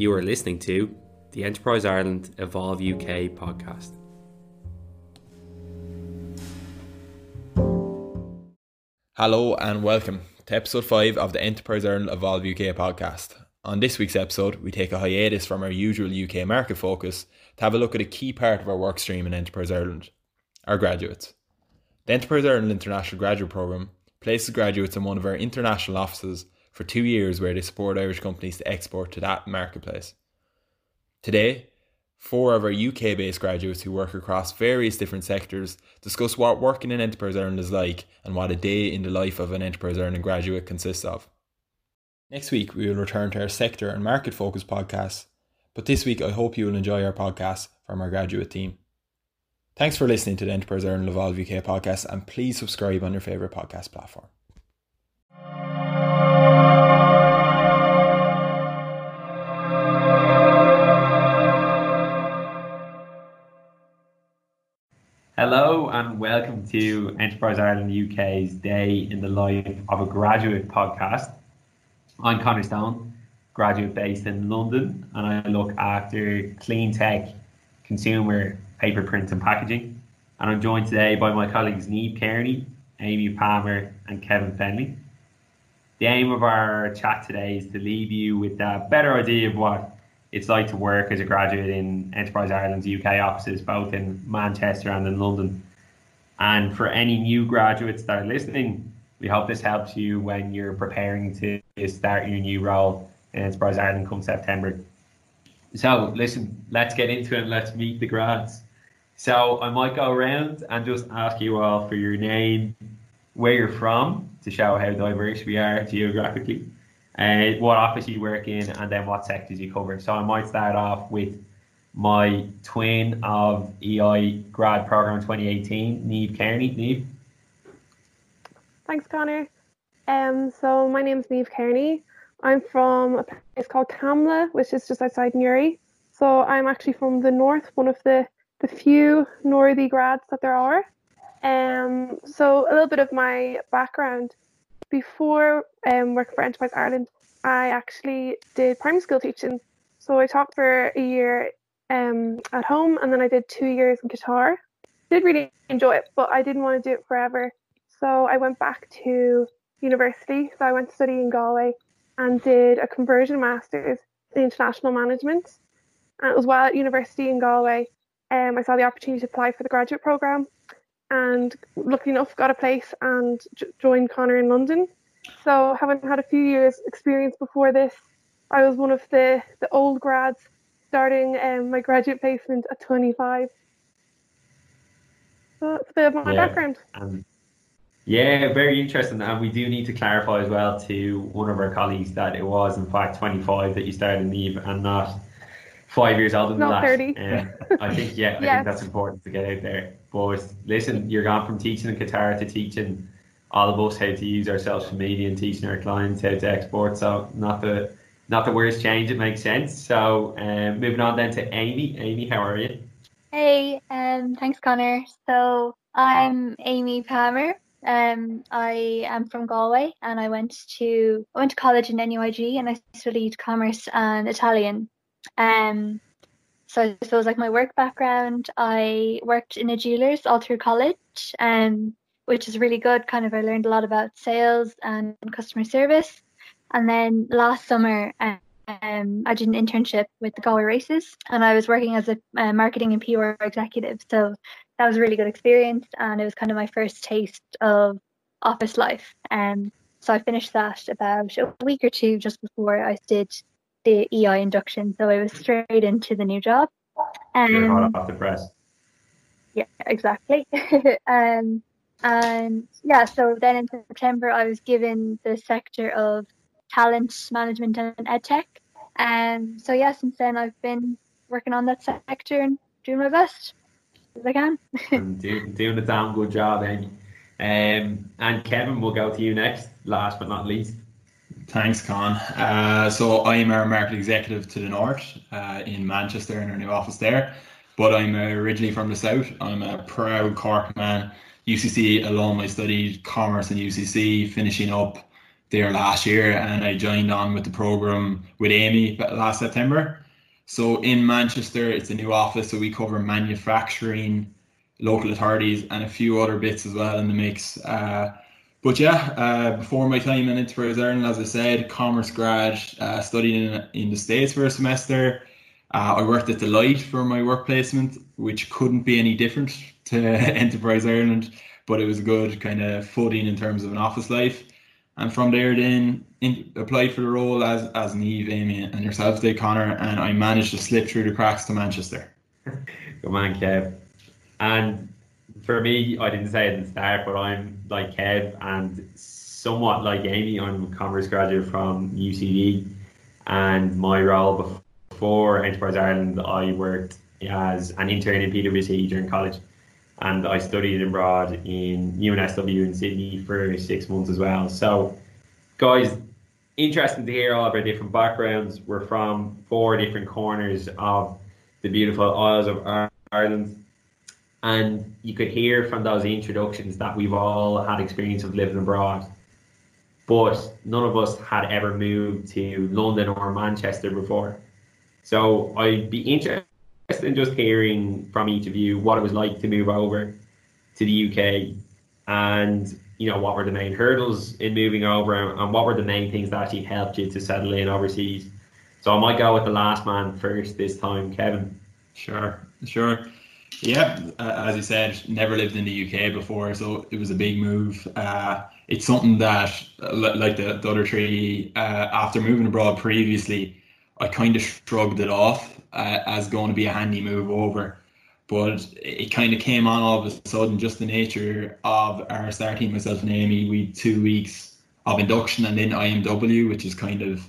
You are listening to the Enterprise Ireland Evolve UK podcast. Hello and welcome to episode 5 of the Enterprise Ireland Evolve UK podcast. On this week's episode, we take a hiatus from our usual UK market focus to have a look at a key part of our work stream in Enterprise Ireland our graduates. The Enterprise Ireland International Graduate Programme places graduates in one of our international offices for two years where they support Irish companies to export to that marketplace. Today, four of our UK based graduates who work across various different sectors discuss what working in Enterprise Ireland is like and what a day in the life of an Enterprise Ireland graduate consists of. Next week, we will return to our sector and market focus podcasts, but this week I hope you will enjoy our podcast from our graduate team. Thanks for listening to the Enterprise Ireland Evolve UK podcast and please subscribe on your favourite podcast platform. Hello and welcome to Enterprise Ireland UK's Day in the Life of a Graduate podcast. I'm Conor Stone, graduate based in London, and I look after clean tech, consumer, paper, print, and packaging. And I'm joined today by my colleagues Niamh Kearney, Aimee Palmer, and Kevin Fennelly. The aim of our chat today is to leave you with a better idea of what it's like to work as a graduate in Enterprise Ireland's UK offices, both in Manchester and in London. And for any new graduates that are listening, we hope this helps you when you're preparing to start your new role in Enterprise Ireland come September. So, listen, let's get into it and let's meet the grads. So, I might go around and just ask you all for your name, where you're from, to show how diverse we are geographically uh, what office you work in, and then what sectors you cover. So I might start off with my twin of EI grad program 2018, Niamh Kearney. Niamh. Thanks, Conor. Um, so my name is Niamh Kearney. I'm from a place called Camlough, which is just outside Newry. So I'm actually from the north, one of the, the few northy grads that there are. Um, so a little bit of my background before um, working for Enterprise Ireland, I actually did primary school teaching. So I taught for a year um, at home and then I did two years in Qatar. Did really enjoy it, but I didn't want to do it forever. So I went back to university. So I went to study in Galway and did a conversion master's in international management. And it was while at university in Galway, um, I saw the opportunity to apply for the graduate programme and luckily enough got a place and j- joined Conor in London. So having had a few years experience before this, I was one of the, the old grads starting um, my graduate placement at 25. So that's a bit of my yeah. background. Um, yeah, very interesting. And we do need to clarify as well to one of our colleagues that it was in fact 25 that you started in Niamh and not five years older than not that. 30. Um, I think, yeah, I yes. think that's important to get out there. But listen, you're gone from teaching in Qatar to teaching all of us how to use our social media and teaching our clients how to export. So not the not the worst change. It makes sense. So um, moving on then to Aimee. Aimee, how are you? Hey, um, thanks, Conor. So I'm Aimee Palmer. Um, I am from Galway, and I went to I went to college in NUIG, and I studied commerce and Italian. Um, so I suppose like my work background, I worked in a jeweler's all through college, um, which is really good. Kind of, I learned a lot about sales and customer service. And then last summer, um, I did an internship with the Galway Races, and I was working as a marketing and PR executive. So that was a really good experience, and it was kind of my first taste of office life. Um, so I finished that about a week or two just before I did the EI induction, so I was straight into the new job. Um, hot off the press. Yeah, exactly. um, and yeah, so then in September, I was given the sector of talent management and edtech. And um, so yeah, since then I've been working on that sector and doing my best as I can. doing, doing a damn good job, Aimee. Um, and Kevin, we'll go to you next, last but not least. Thanks, Con. Uh, so I'm our market executive to the north uh, in Manchester in our new office there. But I'm originally from the south. I'm a proud Cork man, UCC alum. I studied commerce in UCC, finishing up there last year, and I joined on with the program with Aimee last September. So in Manchester, it's a new office, so we cover manufacturing, local authorities, and a few other bits as well in the mix. Uh, but yeah, uh, before my time in Enterprise Ireland, as I said, commerce grad, uh, studied in, in the States for a semester. Uh, I worked at Deloitte for my work placement, which couldn't be any different to Enterprise Ireland, but it was a good kind of footing in terms of an office life. And from there, then in, applied for the role as as Niamh, Aimee, and yourself, Dave Conor, and I managed to slip through the cracks to Manchester. Good man, Kev. And for me, I didn't say it in the start, but I'm like Kev and somewhat like Aimee. I'm a commerce graduate from UCD, and my role before Enterprise Ireland, I worked as an intern in PwC during college, and I studied abroad in UNSW in Sydney for six months as well. So, guys, interesting to hear all of our different backgrounds. We're from four different corners of the beautiful Isles of Ireland and you could hear from those introductions that we've all had experience of living abroad. But none of us had ever moved to london or manchester before. So i'd be interested in just hearing from each of you what it was like to move over to the uk and you know what were the main hurdles in moving over and what were the main things that actually helped you to settle in overseas. So i might go with the last man first this time kevin. Sure sure yeah, uh, as you said, never lived in the UK before, so it was a big move. Uh, it's something that, like the, the other three, uh, after moving abroad previously, I kind of shrugged it off uh, as going to be a handy move over. But it kind of came on all of a sudden, just the nature of our starting, myself and Amy, we two weeks of induction and then IMW, which is kind of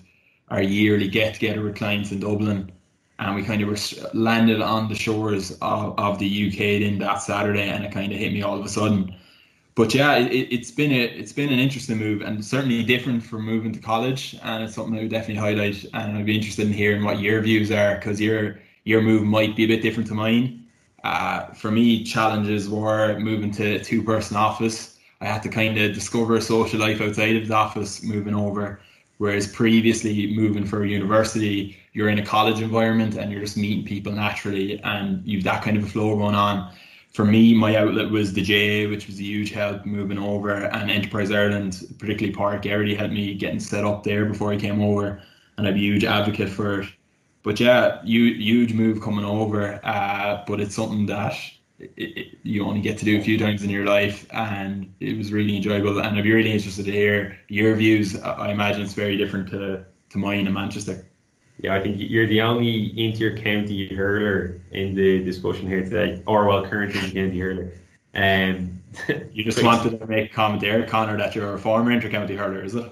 our yearly get together with clients in Dublin and we kind of landed on the shores of, of the UK in that Saturday, and it kind of hit me all of a sudden. But yeah, it, has been a it's been an interesting move, and certainly different from moving to college, and it's something I would definitely highlight. And I'd be interested in hearing what your views are, because your your move might be a bit different to mine. Uh, for me, challenges were moving to a two person office. I had to kind of discover a social life outside of the office, moving over. Whereas previously, moving for a university, you're in a college environment and you're just meeting people naturally and you've that kind of a flow going on. For me, my outlet was the GAA, which was a huge help moving over, and Enterprise Ireland, particularly Park Garrity, helped me getting set up there before I came over, and I'm a huge advocate for it. But yeah, huge, huge move coming over, uh, but it's something that it, it, you only get to do a few times in your life, and it was really enjoyable. And I'd be really interested to hear your views. I imagine it's very different to, to mine in Manchester. Yeah, I think you're the only inter-county hurler in the discussion here today, or well, currently county hurler. Um, you just wanted to make a comment there, Conor, that you're a former inter-county hurler, is it?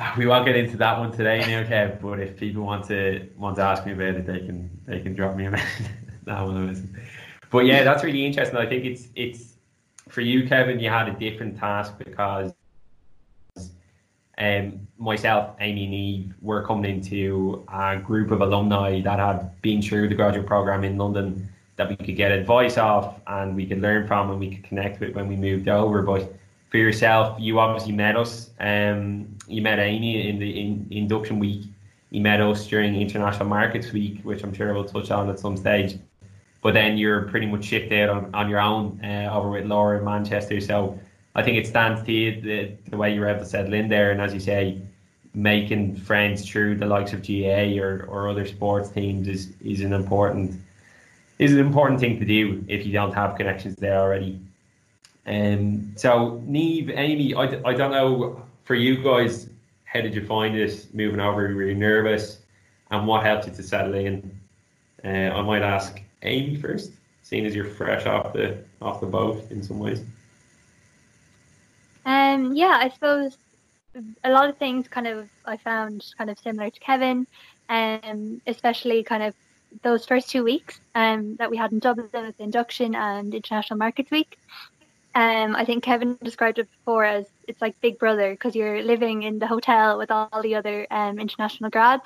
We won't get into that one today now, Kev. But if people want to want to ask me about it, they can they can drop me a message. that one is. But yeah, that's really interesting. I think it's it's for you, Kevin. You had a different task because um, myself, Aimee and Niamh, were coming into a group of alumni that had been through the graduate program in London that we could get advice off and we could learn from and we could connect with when we moved over. But for yourself, you obviously met us. Um, you met Amy in the in, induction week. You met us during International Markets Week, which I'm sure we'll touch on at some stage. But then you're pretty much shipped out on, on your own uh, over with Laura in Manchester. So I think it stands to you the, the way you were able to settle in there, and as you say, making friends through the likes of GAA or, or other sports teams is is an important is an important thing to do if you don't have connections there already. Um, so Niamh, Aimee, I, I don't know for you guys, how did you find this moving over? Were you nervous, and what helped you to settle in? Uh, I might ask Aimee first, seeing as you're fresh off the off the boat in some ways. Um, yeah, I suppose a lot of things kind of I found kind of similar to Kevin, um, especially kind of those first two weeks um, that we had in Dublin with induction and International Markets Week. Um, I think Kevin described it before as it's like Big Brother because you're living in the hotel with all the other um, international grads,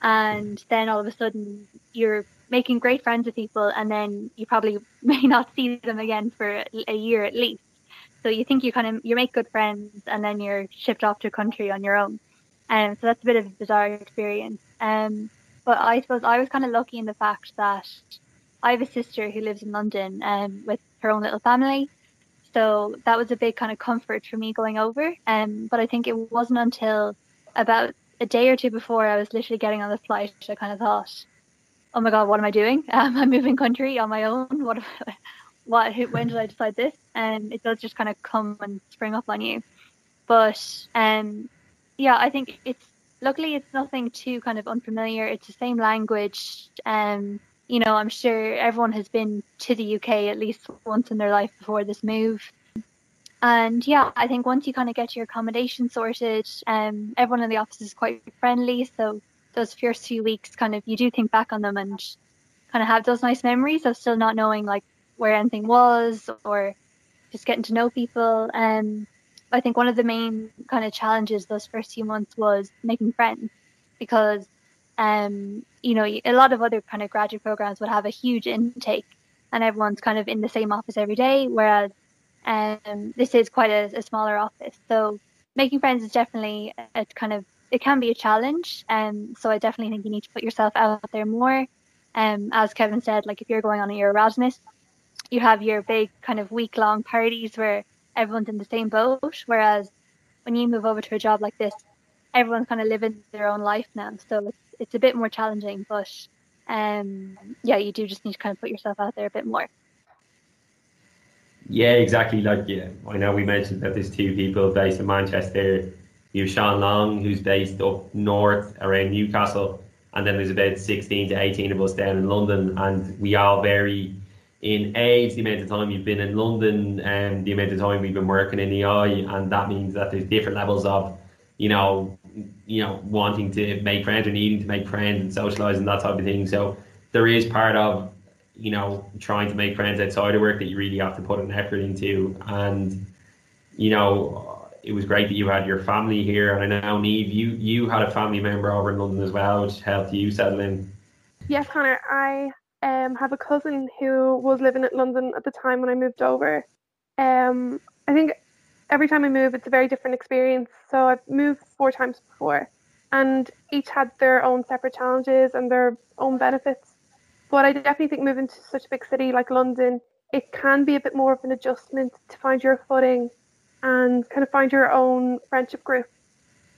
and then all of a sudden you're making great friends with people, and then you probably may not see them again for a year at least. So you think you kind of you make good friends, and then you're shipped off to a country on your own. And um, so that's a bit of a bizarre experience. Um, but I suppose I was kind of lucky in the fact that I have a sister who lives in London um, with her own little family. So that was a big kind of comfort for me going over. Um, but I think it wasn't until about a day or two before I was literally getting on the flight, I kind of thought, oh my God, what am I doing? Um, I'm moving country on my own. What, what, when did I decide this? And it does just kind of come and spring up on you. But um, yeah, I think it's luckily it's nothing too kind of unfamiliar. It's the same language. Um, you know, I'm sure everyone has been to the UK at least once in their life before this move. And yeah, I think once you kind of get your accommodation sorted, um, everyone in the office is quite friendly. So those first few weeks, kind of, you do think back on them and kind of have those nice memories of still not knowing like where anything was or just getting to know people. Um, I think one of the main kind of challenges those first few months was making friends because, um, you know, a lot of other kind of graduate programs would have a huge intake and everyone's kind of in the same office every day, whereas um, this is quite a, a smaller office. So making friends is definitely a kind of it can be a challenge. Um, so I definitely think you need to put yourself out there more. Um, as Kevin said, like if you're going on your Erasmus, you have your big kind of week long parties where everyone's in the same boat. Whereas when you move over to a job like this, everyone's kind of living their own life now. So it's it's a bit more challenging, but um, yeah, you do just need to kind of put yourself out there a bit more. Yeah, exactly. Like yeah, I know we mentioned that there's two people based in Manchester. You have Sean Long, who's based up north around Newcastle, and then there's about 16 to 18 of us down in London, and we all vary in age, the amount of time you've been in London, and the amount of time we've been working in the eye, and that means that there's different levels of, you know, you know, wanting to make friends or needing to make friends and socialise and that type of thing. So there is part of you know, trying to make friends outside of work that you really have to put an effort into. And, you know, it was great that you had your family here. And I know, Niamh, you, you had a family member over in London as well, which helped you settle in. Yes, Conor. I um, have a cousin who was living in London at the time when I moved over. Um, I think every time I move, it's a very different experience. So I've moved four times before, and each had their own separate challenges and their own benefits. But I definitely think moving to such a big city like London, it can be a bit more of an adjustment to find your footing and kind of find your own friendship group.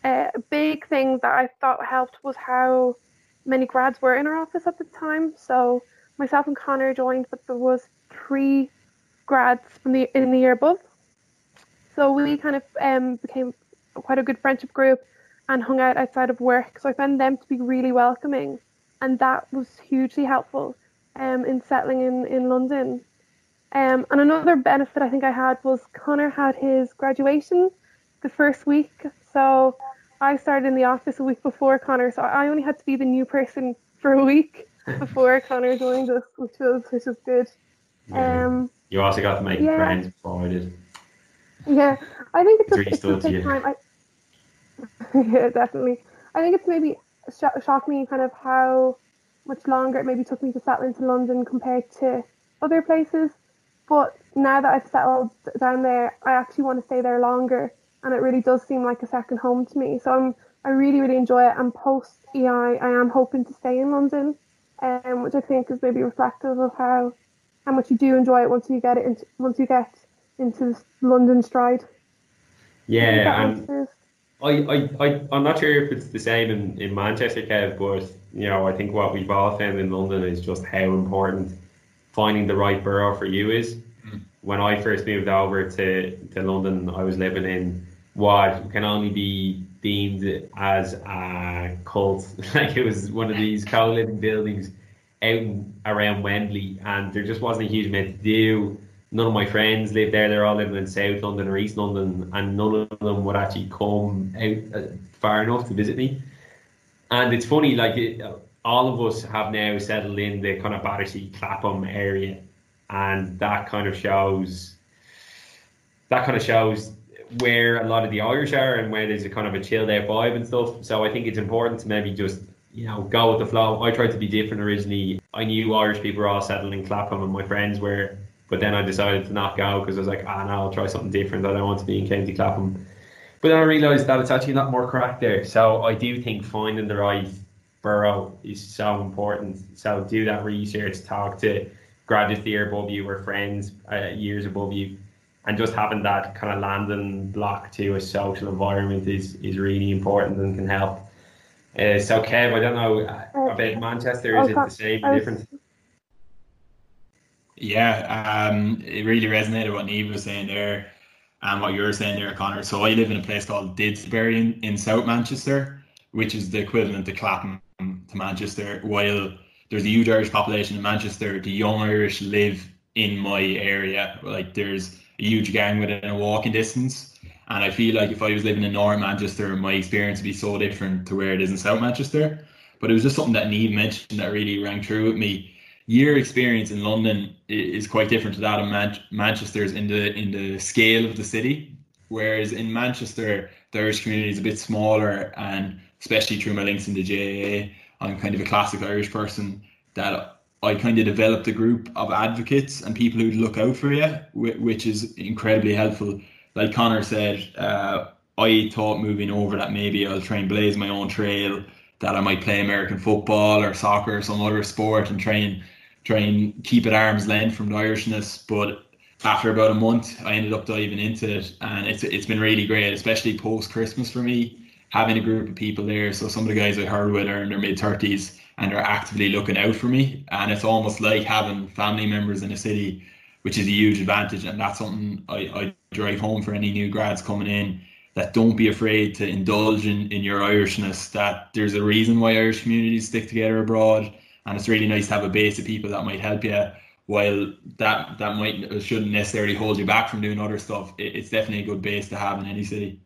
Uh, a big thing that I thought helped was how many grads were in our office at the time. So myself and Conor joined, but there was three grads from the in the year above. So we kind of um, became quite a good friendship group and hung out outside of work. So I found them to be really welcoming and that was hugely helpful um, in settling in, in London. Um, and another benefit I think I had was Conor had his graduation the first week. So I started in the office a week before Conor, so I only had to be the new person for a week before Conor joined us, which was which was good. Yeah. Um, you also got to make yeah. friends before I did. Yeah, I think it's, it's, it's take time. I, yeah, definitely. I think it's maybe sh- shocked me kind of how much longer it maybe took me to settle into London compared to other places. But now that I've settled down there, I actually want to stay there longer, and it really does seem like a second home to me. So I'm I really really enjoy it. And post EI, I am hoping to stay in London, um, which I think is maybe reflective of how how much you do enjoy it once you get it into, once you get into London stride. Yeah, and I, I, I, I'm not sure if it's the same in, in Manchester, Kev, but you know, I think what we've all found in London is just how important finding the right borough for you is. Mm. When I first moved over to, to London, I was living in what can only be deemed as a cult. like it was one of these co-living buildings out around Wembley, and there just wasn't a huge amount to do none of my friends live there. They're all living in South London or East London, and none of them would actually come out uh, far enough to visit me. And it's funny, like it, all of us have now settled in the kind of Battersea Clapham area, and that kind of shows that kind of shows where a lot of the Irish are and where there's a kind of a chilled out vibe and stuff. So I think it's important to maybe just you know go with the flow. I tried to be different originally. I knew Irish people were all settled in Clapham, and my friends were But then I decided to not go because I was like, ah, no, I'll try something different. I don't want to be in County Clapham. But then I realised that it's actually a lot more crack there. So I do think finding the right borough is so important. So do that research, talk to graduates year above you or friends uh, years above you, and just having that kind of landing block to a social environment is is really important and can help. Uh, so Kev, I don't know uh, about Manchester. Is it the same or different? Yeah, um, it really resonated what Niamh was saying there and what you were saying there, Conor. So I live in a place called Didsbury in, in South Manchester, which is the equivalent to Clapham to Manchester. While there's a huge Irish population in Manchester, the young Irish live in my area. Like there's a huge gang within a walking distance. And I feel like if I was living in North Manchester, my experience would be so different to where it is in South Manchester. But it was just something that Niamh mentioned that really rang true with me your experience in London is quite different to that of Man- Manchester's in the in the scale of the city. Whereas in Manchester, the Irish community is a bit smaller, and especially through my links in the GAA, I'm kind of a classic Irish person that I kind of developed a group of advocates and people who look out for you, which is incredibly helpful. Like Conor said, uh, I thought moving over that maybe I'll try and blaze my own trail, that I might play American football or soccer or some other sport and try and try and keep at arm's length from the Irishness. But after about a month, I ended up diving into it, and it's it's been really great, especially post Christmas for me. Having a group of people there, so some of the guys I heard with are in their mid thirties and are actively looking out for me, and it's almost like having family members in a city, which is a huge advantage, and that's something I, I drive home for any new grads coming in. That don't be afraid to indulge in, in your Irishness. That there's a reason why Irish communities stick together abroad and it's really nice to have a base of people that might help you. While that that might shouldn't necessarily hold you back from doing other stuff, it, it's definitely a good base to have in any city.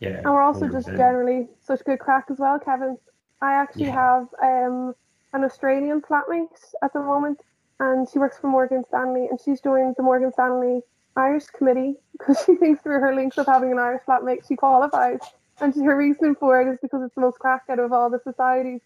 Yeah, and we're also 100%. just generally such good crack as well, Kevin. I actually yeah. have um, an Australian flatmate at the moment, and she works for Morgan Stanley, and she's joined the Morgan Stanley Irish Committee because she thinks through her links of having an Irish flatmate, she qualifies. And her reason for it is because it's the most crack out of all the societies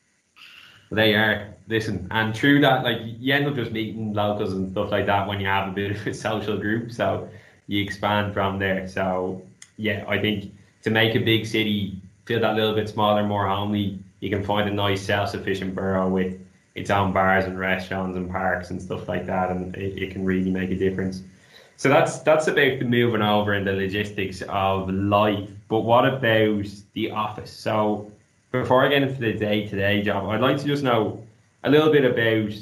they are. Listen, and through that, like you end up just meeting locals and stuff like that when you have a bit of a social group. So you expand from there. So yeah, I think to make a big city feel that little bit smaller, more homely, you can find a nice self-sufficient borough with its own bars and restaurants and parks and stuff like that, and it, it can really make a difference. So that's that's about the moving over and the logistics of life. But what about the office? So before I get into the day to day job, I'd like to just know a little bit about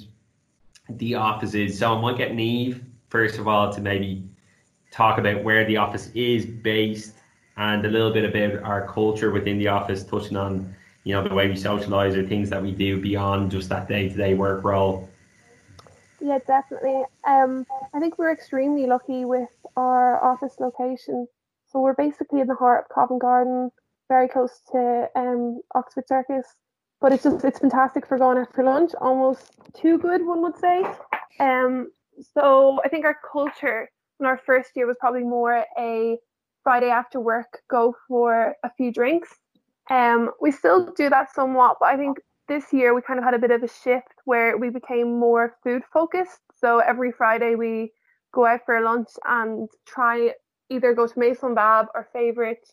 the offices. So I might get Neve, first of all, to maybe talk about where the office is based and a little bit about our culture within the office, touching on you know the way we socialize or things that we do beyond just that day to day work role. Yeah, definitely. Um, I think we're extremely lucky with our office location. So we're basically in the heart of Covent Garden very close to um, Oxford Circus. But it's just it's fantastic for going out for lunch. Almost too good, one would say. Um, so I think our culture in our first year was probably more a Friday after work go for a few drinks. Um, we still do that somewhat, but I think this year we kind of had a bit of a shift where we became more food focused. So every Friday we go out for lunch and try either go to Maison Bab, our favorite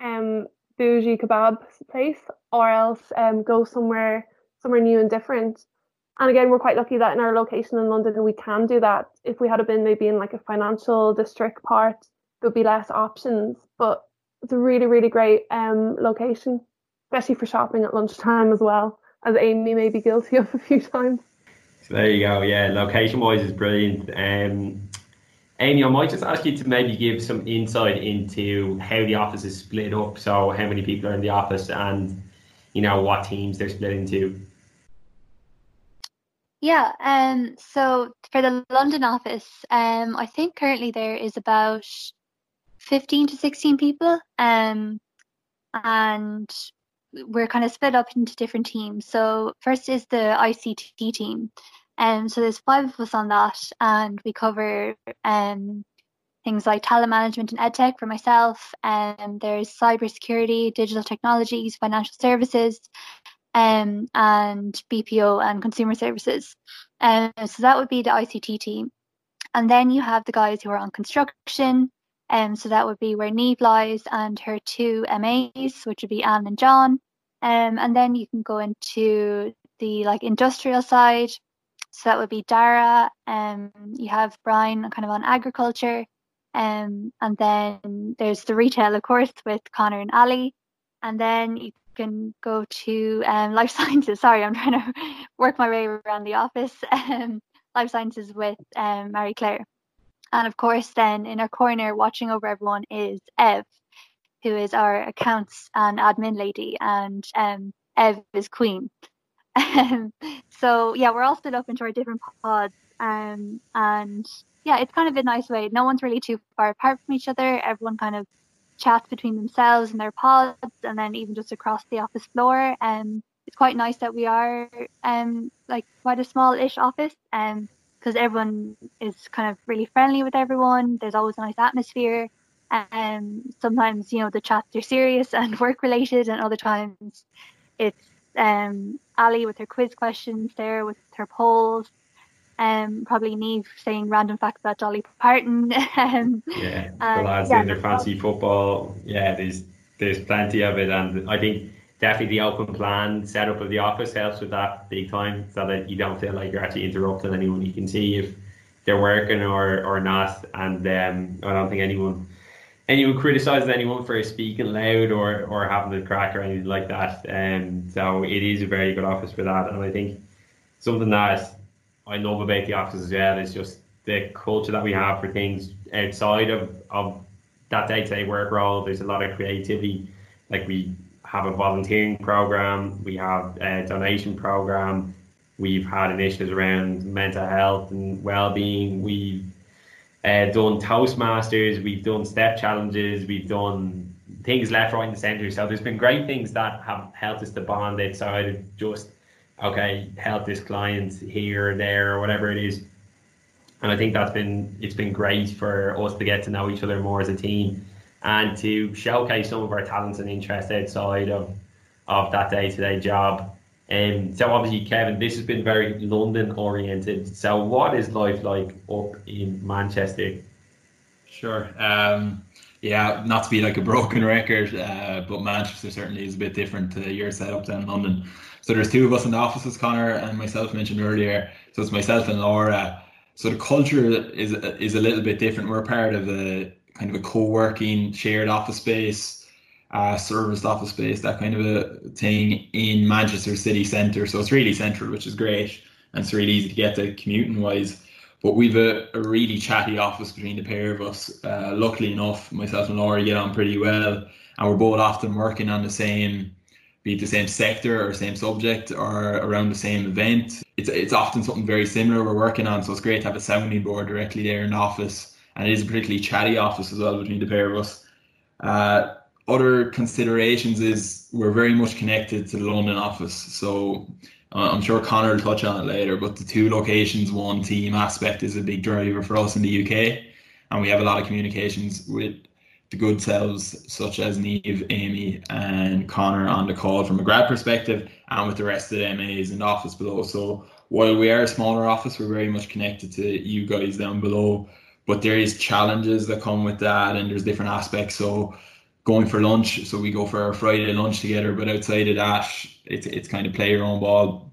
um bougie kebab place or else um, go somewhere somewhere new and different. And again, we're quite lucky that in our location in London we can do that. If we had been maybe in like a financial district part, there'd be less options. But it's a really, really great um, location, especially for shopping at lunchtime as well, as Aimee may be guilty of a few times. So there you go. Yeah, location wise is brilliant. Um, Aimee, I might just ask you to maybe give some insight into how the office is split up. So, how many people are in the office, and you know what teams they're split into. Yeah, um, so for the London office, um, I think currently there is about fifteen to sixteen people, um, and we're kind of split up into different teams. So first is the ICT team, um, so there's five of us on that, and we cover um, things like talent management and edtech for myself. And um, there's cybersecurity, digital technologies, financial services, um, and BPO and consumer services. Um, so that would be the ICT team. and then you have the guys who are on construction. Um, so that would be where Niamh lies and her two MAs, which would be Anne and John. Um, and then you can go into the like industrial side. So that would be Dara. Um, you have Brian kind of on agriculture. Um, and then there's the retail, of course, with Conor and Ali. And then you can go to um, life sciences. Sorry, I'm trying to work my way around the office. Um, life sciences with um, Marie Claire. And of course, then in our corner, watching over everyone is Ev, who is our accounts and admin lady, and um, Ev is Queen. so yeah, we're all split up into our different pods, um, and yeah, it's kind of a nice way. No one's really too far apart from each other. Everyone kind of chats between themselves and their pods, and then even just across the office floor. Um, it's quite nice that we are um like quite a small-ish office, um, because everyone is kind of really friendly with everyone. There's always a nice atmosphere. Um, sometimes you know the chats are serious and work related, and other times it's um Ali with her quiz questions there with her polls um, probably Niamh saying random facts about Dolly Parton. um, yeah, the lads yeah, doing their fancy football. Yeah, there's there's plenty of it, and I think definitely the open plan setup of the office helps with that big time, so that you don't feel like you're actually interrupting anyone. You can see if they're working or or not, and um, I don't think anyone anyone criticizes anyone for speaking loud or or having the crack or anything like that. And um, so it is a very good office for that, and I think something that I love about the office as well is just the culture that we have for things outside of, of that day to day work role. There's a lot of creativity. Like we have a volunteering program, we have a donation program, we've had initiatives around mental health and well being. We've uh, done Toastmasters, we've done step challenges, we've done things left, right, and centre. So there's been great things that have helped us to bond outside of just okay, help this client here or there or whatever it is. And I think that's been it's been great for us to get to know each other more as a team and to showcase some of our talents and interests outside of of that day to day job. Um, so obviously, Kevin, this has been very London oriented. So what is life like up in Manchester? Sure. Um, yeah, not to be like a broken record, uh, but Manchester certainly is a bit different to your setup down in London. So there's two of us in the offices, Conor and myself mentioned earlier. So it's myself and Laura. So the culture is is a little bit different. We're part of a kind of a co-working shared office space, uh, serviced office space, that kind of a thing in Manchester city centre. So it's really central, which is great, and it's really easy to get to commuting wise. But we've a, a really chatty office between the pair of us. Uh, luckily enough, myself and Laura get on pretty well, and we're both often working on the same be it the same sector or same subject or around the same event. It's it's often something very similar we're working on, so it's great to have a sounding board directly there in the office, and it is a particularly chatty office as well between the pair of us. Uh, other considerations is we're very much connected to the London office, so uh, I'm sure Conor will touch on it later. But the two locations, one team aspect is a big driver for us in the UK, and we have a lot of communications with the good selves such as Niamh, Aimee, and Connor on the call from a grad perspective, and with the rest of the MAs in the office below. So while we are a smaller office, we're very much connected to you guys down below. But there is challenges that come with that, and there's different aspects. So going for lunch, so we go for our Friday lunch together. But outside of that, it's it's kind of play your own ball,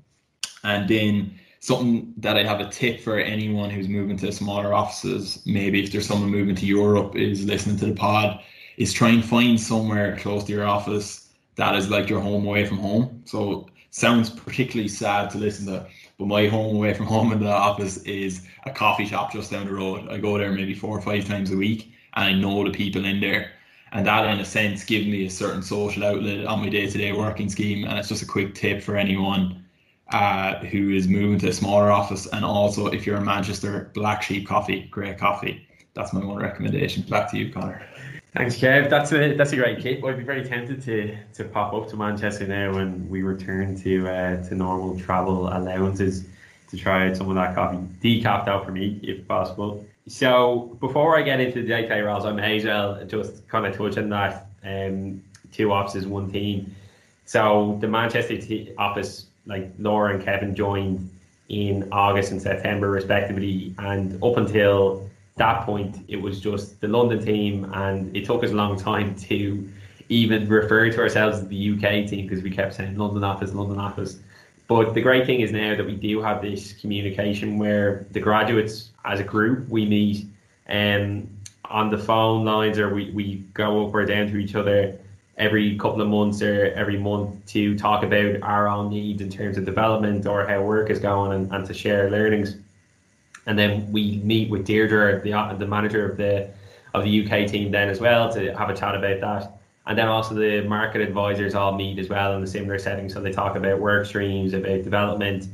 and then something that I'd have a tip for anyone who's moving to smaller offices, maybe if there's someone moving to Europe is listening to the pod, is try and find somewhere close to your office that is like your home away from home. So sounds particularly sad to listen to, but my home away from home in the office is a coffee shop just down the road. I go there maybe four or five times a week and I know the people in there. And that, in a sense, gives me a certain social outlet on my day to day working scheme. And it's just a quick tip for anyone uh, who is moving to a smaller office, and also if you're in Manchester, Black Sheep Coffee, great coffee. That's my one recommendation. Back to you, Conor. Thanks, Kev. That's a that's a great kit. I'd be very tempted to to pop up to Manchester now when we return to uh, to normal travel allowances to try out some of that coffee. Decaf out for me, if possible. So before I get into the day roles, I may as well just kind of touch on that. Um, two offices, one team. So the Manchester t- office like Laura and Kevin joined in August and September, respectively. And up until that point, it was just the London team, and it took us a long time to even refer to ourselves as the UK team because we kept saying London office, London office. But the great thing is now that we do have this communication where the graduates as a group we meet um, on the phone lines or we, we go up or down to each other every couple of months or every month to talk about our own needs in terms of development or how work is going and, and to share learnings. And then we meet with Deirdre, the the manager of the of the UK team, then as well to have a chat about that. And then also the market advisors all meet as well in a similar setting. So they talk about work streams, about development,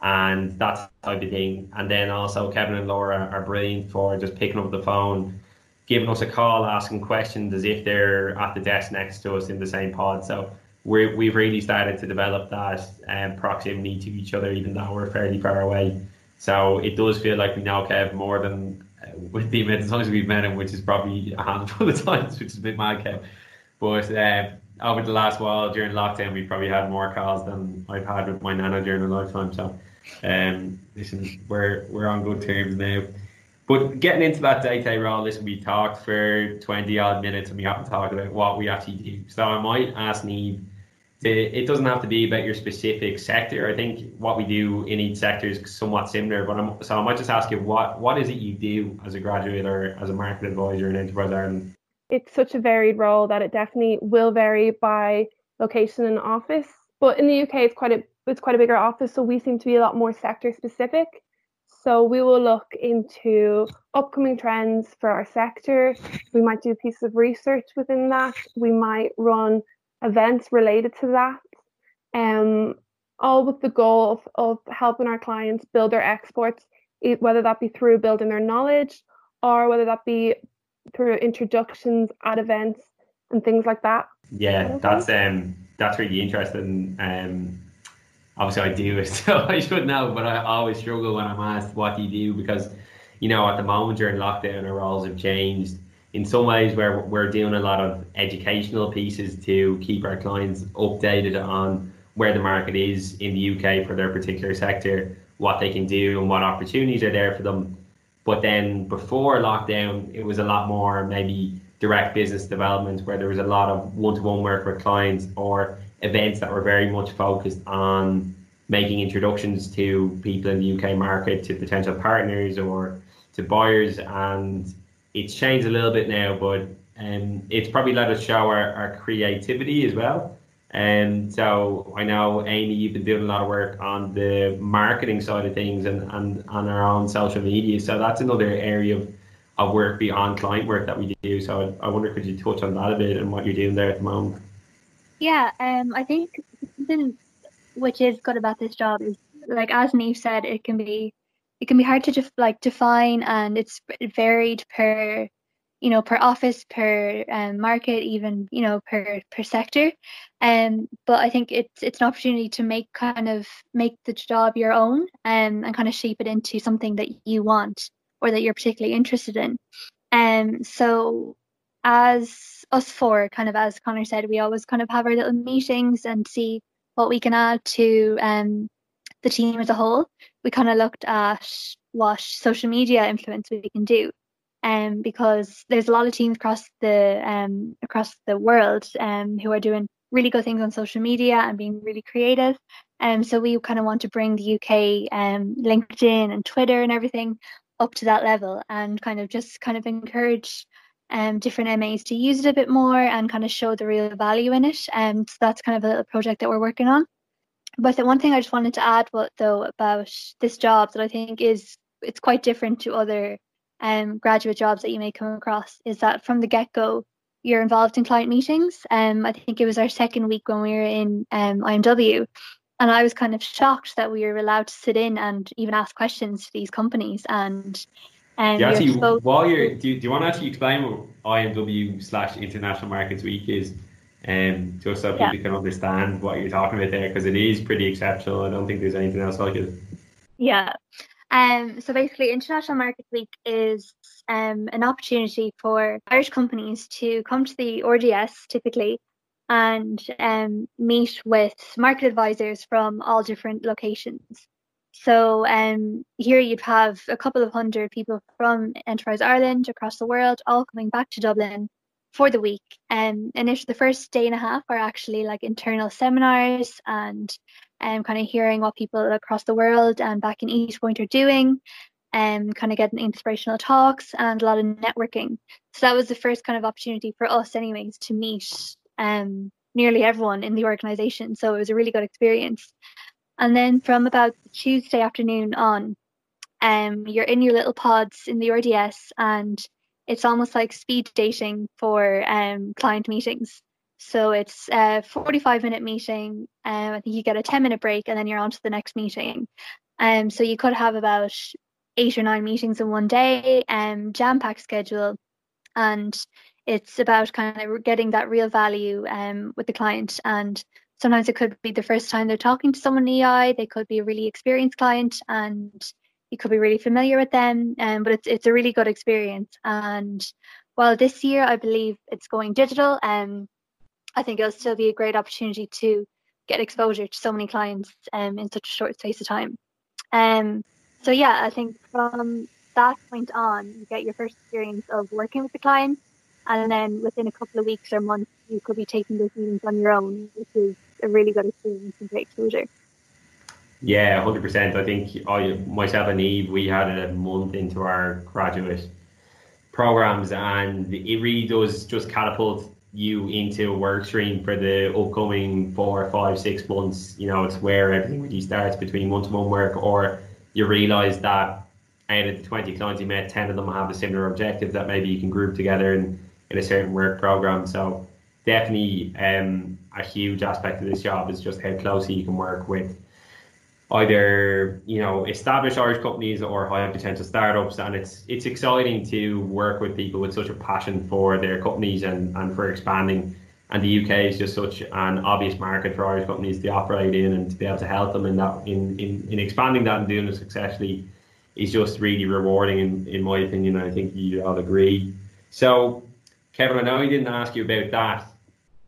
and that type of thing. And then also Kevin and Laura are brilliant for just picking up the phone giving us a call, asking questions as if they're at the desk next to us in the same pod. So we we've really started to develop that um, proximity to each other, even though we're fairly far away. So it does feel like we now Kev more than uh, with the amount of times we've met him, which is probably a handful of times, which is a bit mad, Kev. But uh, over the last while during lockdown, we've probably had more calls than I've had with my nana during a lifetime. So um, listen, we're we're on good terms now. But getting into that day-to-day role, listen, we talked for 20 odd minutes and we haven't talked about what we actually do. So I might ask Niamh, to, it doesn't have to be about your specific sector. I think what we do in each sector is somewhat similar. But I'm, so I might just ask you, what what is it you do as a graduate or as a market advisor in Enterprise Ireland? It's such a varied role that it definitely will vary by location and office. But in the UK, it's quite a it's quite a bigger office, so we seem to be a lot more sector specific. So we will look into upcoming trends for our sector. We might do a piece of research within that. We might run events related to that. Um, all with the goal of, of helping our clients build their exports, whether that be through building their knowledge or whether that be through introductions at events and things like that. Yeah, that's um that's really interesting. Um obviously I do it, so I should know, but I always struggle when I'm asked what do you do because, you know, at the moment during lockdown, our roles have changed in some ways where we're doing a lot of educational pieces to keep our clients updated on where the market is in the UK for their particular sector, what they can do and what opportunities are there for them. But then before lockdown, it was a lot more maybe direct business development where there was a lot of one-to-one work with clients or events that were very much focused on making introductions to people in the UK market, to potential partners or to buyers. And it's changed a little bit now, but um, it's probably let us show our, our creativity as well. And so I know, Aimee, you've been doing a lot of work on the marketing side of things and, and on our own social media. So that's another area of, of work beyond client work that we do. So I, I wonder, could you touch on that a bit and what you're doing there at the moment? Yeah, um, I think something which is good about this job is like as Niamh said, it can be it can be hard to def- like define, and it's varied per you know per office, per um, market, even you know per per sector. Um, but I think it's it's an opportunity to make kind of make the job your own um, and kind of shape it into something that you want or that you're particularly interested in. Um, so as us four, kind of as Conor said, we always kind of have our little meetings and see what we can add to um, the team as a whole. We kind of looked at what social media influence we can do, um, because there's a lot of teams across the um, across the world um, who are doing really good things on social media and being really creative. And um, so we kind of want to bring the UK um, LinkedIn and Twitter and everything up to that level and kind of just kind of encourage um, different MAs to use it a bit more and kind of show the real value in it. Um, so that's kind of a little project that we're working on. But the one thing I just wanted to add, what though, about this job that I think is it's quite different to other um, graduate jobs that you may come across is that from the get go, you're involved in client meetings. Um, I think it was our second week when we were in um, IMW, and I was kind of shocked that we were allowed to sit in and even ask questions to these companies and and yeah, actually, while you're, do you, do you want to actually explain what IMW slash International Markets Week is? Um, just so people yeah. can understand what you're talking about there, because it is pretty exceptional. I don't think there's anything else like it. Yeah. Um, so basically, International Market Week is um, an opportunity for Irish companies to come to the RDS typically and um, meet with market advisors from all different locations. So um, here you'd have a couple of hundred people from Enterprise Ireland across the world all coming back to Dublin for the week. Um, and if the first day and a half are actually like internal seminars and um, kind of hearing what people across the world and back in East Point are doing and um, kind of getting inspirational talks and a lot of networking. So that was the first kind of opportunity for us anyways to meet um, nearly everyone in the organization. So it was a really good experience. And then from about Tuesday afternoon on, um, you're in your little pods in the RDS and it's almost like speed dating for um, client meetings. So it's a 45 minute meeting. Um, I think you get a 10 minute break and then you're on to the next meeting. Um, so you could have about eight or nine meetings in one day, um, jam packed schedule. And it's about kind of getting that real value um, with the client. And sometimes it could be the first time they're talking to someone in EI, they could be a really experienced client and you could be really familiar with them. Um, but it's it's a really good experience. And while this year I believe it's going digital, um, I think it'll still be a great opportunity to get exposure to so many clients um, in such a short space of time. Um, so yeah, I think from that point on, you get your first experience of working with the clients, and then within a couple of weeks or months, you could be taking those meetings on your own, which is a really good experience and great exposure. Yeah, hundred percent. I think I myself and Niamh we had it a month into our graduate programs, and it really does just catapult you into a work stream for the upcoming four, five, six months. You know, it's where everything really starts between one to one work, or you realise that out of the twenty clients you met, ten of them have a similar objective that maybe you can group together in, in a certain work program. So definitely um, a huge aspect of this job is just how closely you can work with either you know established Irish companies or high potential startups, and it's it's exciting to work with people with such a passion for their companies and, and for expanding. And the UK is just such an obvious market for Irish companies to operate in, and to be able to help them in that in, in, in expanding that and doing it successfully is just really rewarding in, in my opinion. I think you all agree. So, Kevin, I know I didn't ask you about that,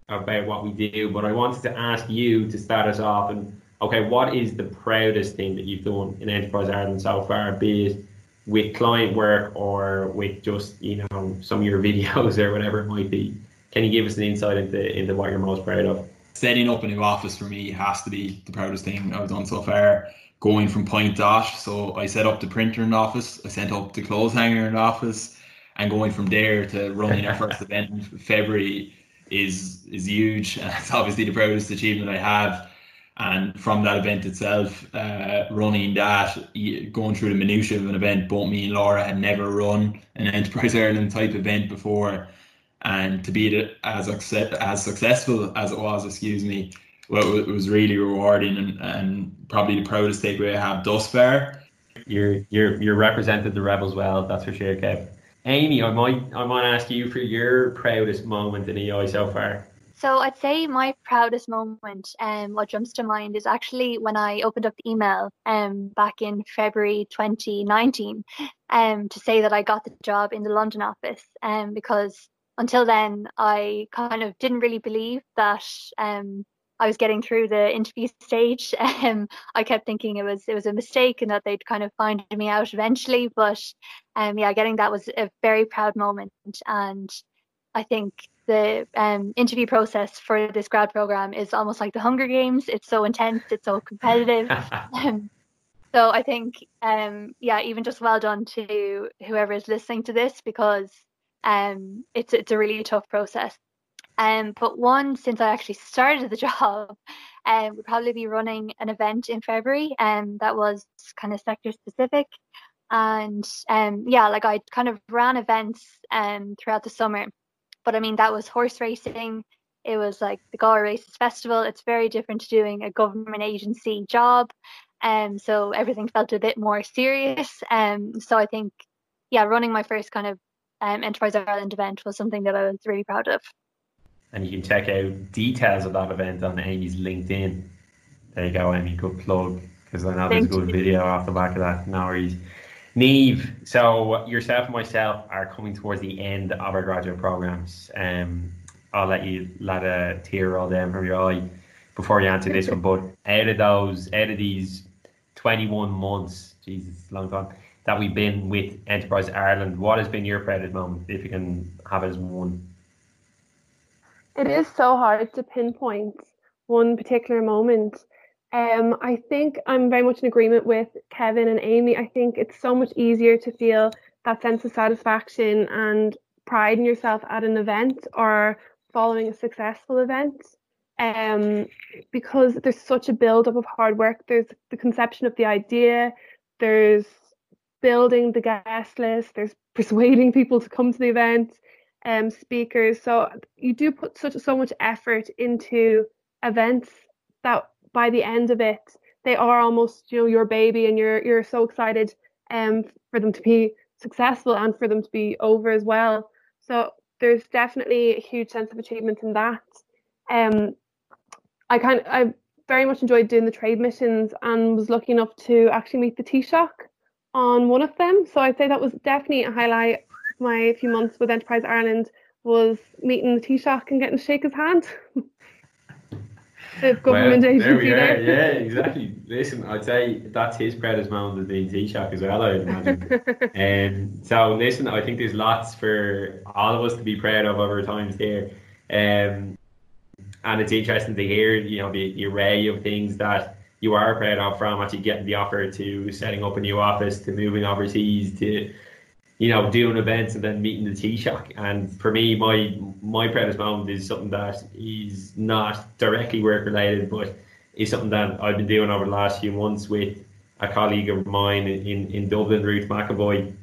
about what we do, but I wanted to ask you to start us off and okay, what is the proudest thing that you've done in Enterprise Ireland so far, be it with client work or with just, you know, some of your videos or whatever it might be? Can you give us an insight into, into what you're most proud of? Setting up a new office for me has to be the proudest thing I've done so far. Going from point dot, so I set up the printer in the office, I set up the clothes hanger in the office, and going from there to running our first event in February is is huge. It's obviously the proudest achievement I have and from that event itself, uh, running that, going through the minutiae of an event, both me and Laura had never run an Enterprise Ireland type event before, and to be as as successful as it was, excuse me, well, it was really rewarding and, and probably the proudest takeaway I have thus far. You're you're you're represented the rebels well, that's for sure, Kev. Aimee, I might I might ask you for your proudest moment in EI so far. So I'd say my proudest moment, um, what jumps to mind is actually when I opened up the email um, back in February 2019 um, to say that I got the job in the London office um, because until then I kind of didn't really believe that um, I was getting through the interview stage. Um, I kept thinking it was it was a mistake and that they'd kind of find me out eventually. But um, yeah, getting that was a very proud moment and I think the um, interview process for this grad program is almost like the Hunger Games. It's so intense, it's so competitive. um, so I think, um, yeah, even just well done to whoever is listening to this because um, it's it's a really tough process. Um, but one since I actually started the job, um, we'll probably be running an event in February, and um, that was kind of sector specific. And um, yeah, like I kind of ran events um, throughout the summer but I mean, that was horse racing. It was like the Galway Races Festival. It's very different to doing a government agency job. Um, so everything felt a bit more serious. Um, so I think, yeah, running my first kind of um, Enterprise Ireland event was something that I was really proud of. And you can check out details of that event on Aimee's LinkedIn. There you go, Aimee. Good plug because I know Thank there's a good you. video off the back of that. No worries. Niamh, so yourself and myself are coming towards the end of our graduate programs. Um, I'll let you let a tear roll down from your eye before you answer this one. But out of those, out of these 21 months, Jesus, long time, that we've been with Enterprise Ireland. What has been your proudest moment, if you can have it as one? It is so hard to pinpoint one particular moment. Um, I think I'm very much in agreement with Kevin and Aimee. I think it's so much easier to feel that sense of satisfaction and pride in yourself at an event or following a successful event um, because there's such a build up of hard work. There's the conception of the idea, there's building the guest list, there's persuading people to come to the event, um, speakers. So you do put such so much effort into events that by the end of it, they are almost you know your baby, and you're you're so excited um for them to be successful and for them to be over as well. So there's definitely a huge sense of achievement in that. Um, I kind of, I very much enjoyed doing the trade missions and was lucky enough to actually meet the Taoiseach on one of them. So I'd say that was definitely a highlight my few months with Enterprise Ireland was meeting the Taoiseach and getting to shake his hand. the government well, agency there. Yeah, exactly. Listen, I'd say that's his proudest moment as being Taoiseach as well, I'd imagine. um, so listen, I think there's lots for all of us to be proud of over times there. Um, and it's interesting to hear, you know, the, the array of things that you are proud of from actually getting the offer to setting up a new office to moving overseas to you know doing events and then meeting the Taoiseach. And for me my my proudest moment is something that is not directly work related but is something that I've been doing over the last few months with a colleague of mine in, in Dublin Ruth McAvoy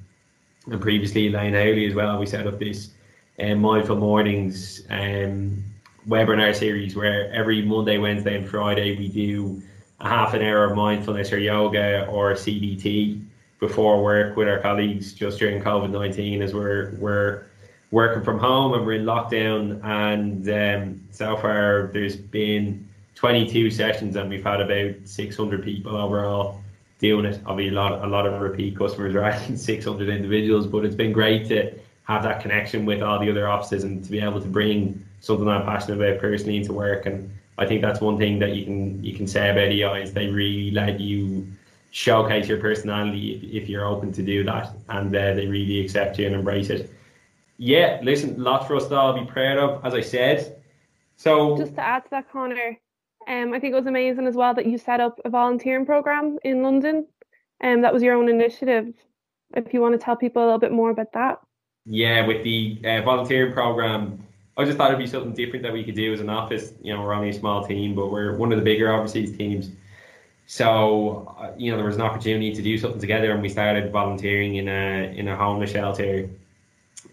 and previously Elaine Howley as well. We set up this um, mindful mornings um, webinar series where every Monday, Wednesday, and Friday we do a half an hour of mindfulness or yoga or CBT before work with our colleagues just during COVID nineteen as we're we're working from home and we're in lockdown. And um, so far there's been 22 sessions and we've had about 600 people overall doing it. I'll a lot a lot of repeat customers than 600 individuals, but it's been great to have that connection with all the other offices and to be able to bring something I'm passionate about personally into work. And I think that's one thing that you can you can say about EI is they really let you showcase your personality if, if you're open to do that, and uh, they really accept you and embrace it. Yeah, listen, lots for us to all be proud of, as I said. So just to add to that, Conor, um, I think it was amazing as well that you set up a volunteering program in London, and um, that was your own initiative. If you want to tell people a little bit more about that. Yeah, with the uh, volunteering program, I just thought it'd be something different that we could do as an office. You know, we're only a small team, but we're one of the bigger overseas teams. So, uh, you know, there was an opportunity to do something together, and we started volunteering in a in a homeless shelter,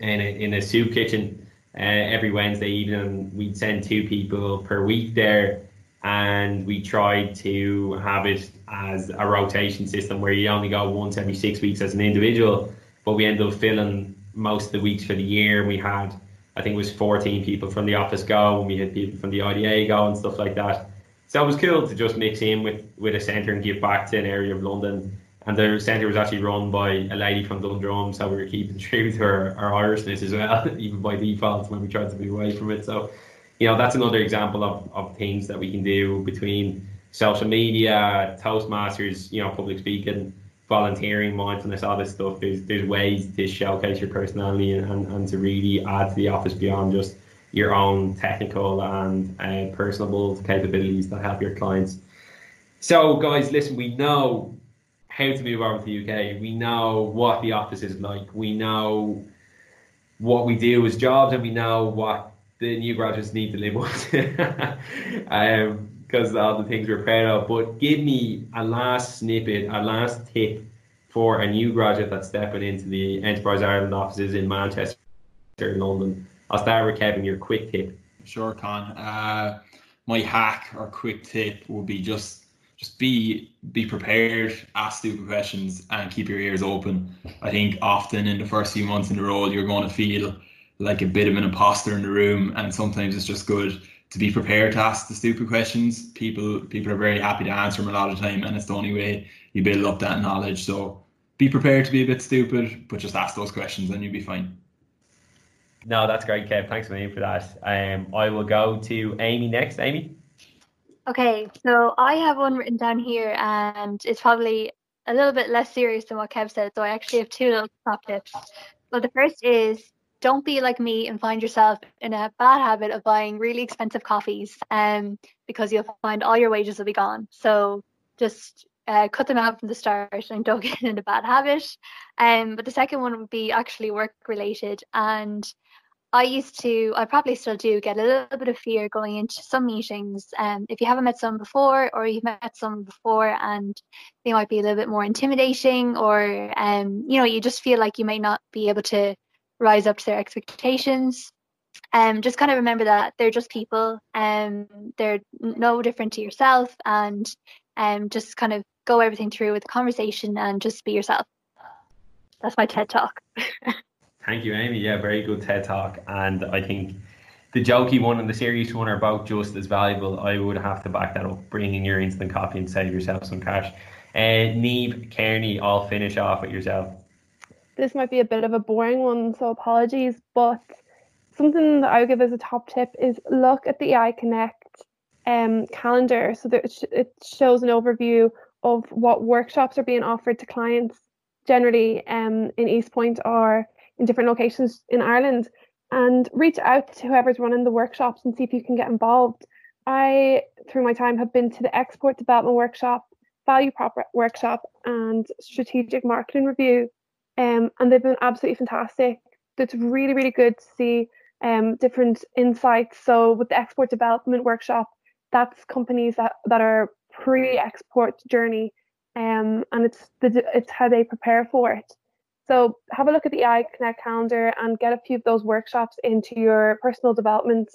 in a, in a soup kitchen. Uh, every Wednesday evening, we'd send two people per week there, and we tried to have it as a rotation system where you only go once every six weeks as an individual. But we ended up filling most of the weeks for the year. We had I think it was 14 people from the office go, and we had people from the IDA go and stuff like that. So it was cool to just mix in with, with a centre and give back to an area of London. And the centre was actually run by a lady from Dundrum, so we were keeping true to her, our Irishness as well, even by default when we tried to be away from it. So, you know, that's another example of, of things that we can do between social media, Toastmasters, you know, public speaking, volunteering, mindfulness, all this stuff. There's there's ways to showcase your personality and, and to really add to the office beyond just your own technical and uh, personable capabilities that help your clients. So, guys, listen, we know how to move over to the UK. We know what the office is like. We know what we do as jobs, and we know what the new graduates need to live with. um, because all the things we're proud of. But give me a last snippet, a last tip for a new graduate that's stepping into the Enterprise Ireland offices in Manchester, London. I'll start with Kevin. Your quick tip. Sure, Con. Uh, my hack or quick tip would be just just be be prepared, ask stupid questions, and keep your ears open. I think often in the first few months in the role, you're going to feel like a bit of an imposter in the room, and sometimes it's just good to be prepared to ask the stupid questions. People people are very happy to answer them a lot of the time, and it's the only way you build up that knowledge. So be prepared to be a bit stupid, but just ask those questions, and you'll be fine. No, that's great, Kev. Thanks a million for that. Um, I will go to Aimee next. Aimee. Okay, so I have one written down here, and it's probably a little bit less serious than what Kev said. So I actually have two little top tips. Well, the first is don't be like me and find yourself in a bad habit of buying really expensive coffees um, because you'll find all your wages will be gone. So just uh, cut them out from the start and don't get in a bad habit. Um, but the second one would be actually work related. And I used to, I probably still do, get a little bit of fear going into some meetings. Um, if you haven't met someone before, or you've met someone before, and they might be a little bit more intimidating, or um, you know, you just feel like you may not be able to rise up to their expectations. Um, just kind of remember that they're just people, and um, they're no different to yourself, and um, just kind of go everything through with the conversation and just be yourself. That's my TED talk. Thank you, Aimee. Yeah, very good TED talk. And I think the jokey one and the serious one are both just as valuable. I would have to back that up. Bringing your instant coffee and save yourself some cash. Uh, Niamh Kearney, I'll finish off with yourself. This might be a bit of a boring one, so apologies. But something that I would give as a top tip is look at the EI Connect um, calendar. So that it shows an overview of what workshops are being offered to clients generally um, in East Point or in different locations in Ireland and reach out to whoever's running the workshops and see if you can get involved. I, through my time, have been to the export development workshop, value prop workshop, and strategic marketing review, um, and they've been absolutely fantastic. It's really, really good to see um, different insights. So, with the export development workshop, that's companies that, that are pre-export journey, um, and it's the, it's how they prepare for it. So have a look at the EI Connect calendar and get a few of those workshops into your personal development.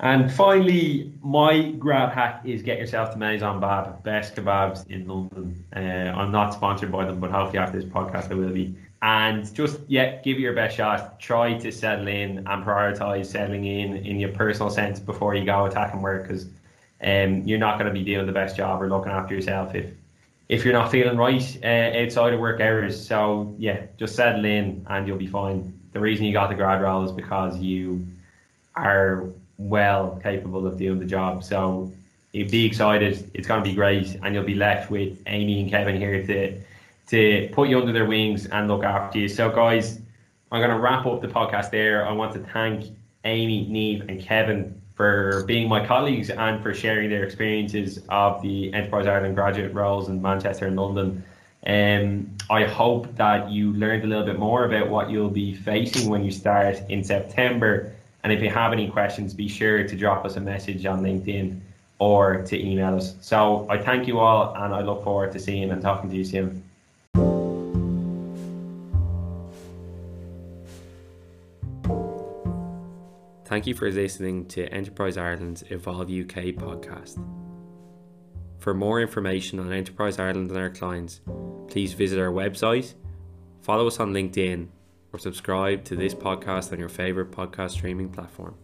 And finally, my grab hack is get yourself to Maison Bab, best kebabs in London. Uh, I'm not sponsored by them, but hopefully after this podcast I will be. And just yeah, give it your best shot. Try to settle in and prioritize settling in in your personal sense before you go attacking work, because um, you're not going to be doing the best job or looking after yourself if if you're not feeling right uh, outside of work hours. So yeah, just settle in and you'll be fine. The reason you got the grad role is because you are well capable of doing the job. So be excited. It's going to be great, and you'll be left with Aimee and Kevin here to to put you under their wings and look after you. So guys, I'm going to wrap up the podcast there. I want to thank Aimee, Niamh, and Kevin for being my colleagues and for sharing their experiences of the Enterprise Ireland graduate roles in Manchester and London. Um, I hope that you learned a little bit more about what you'll be facing when you start in September. And if you have any questions, be sure to drop us a message on LinkedIn or to email us. So I thank you all and I look forward to seeing and talking to you soon. Thank you for listening to Enterprise Ireland's Evolve UK podcast. For more information on Enterprise Ireland and our clients, please visit our website, follow us on LinkedIn, or subscribe to this podcast on your favourite podcast streaming platform.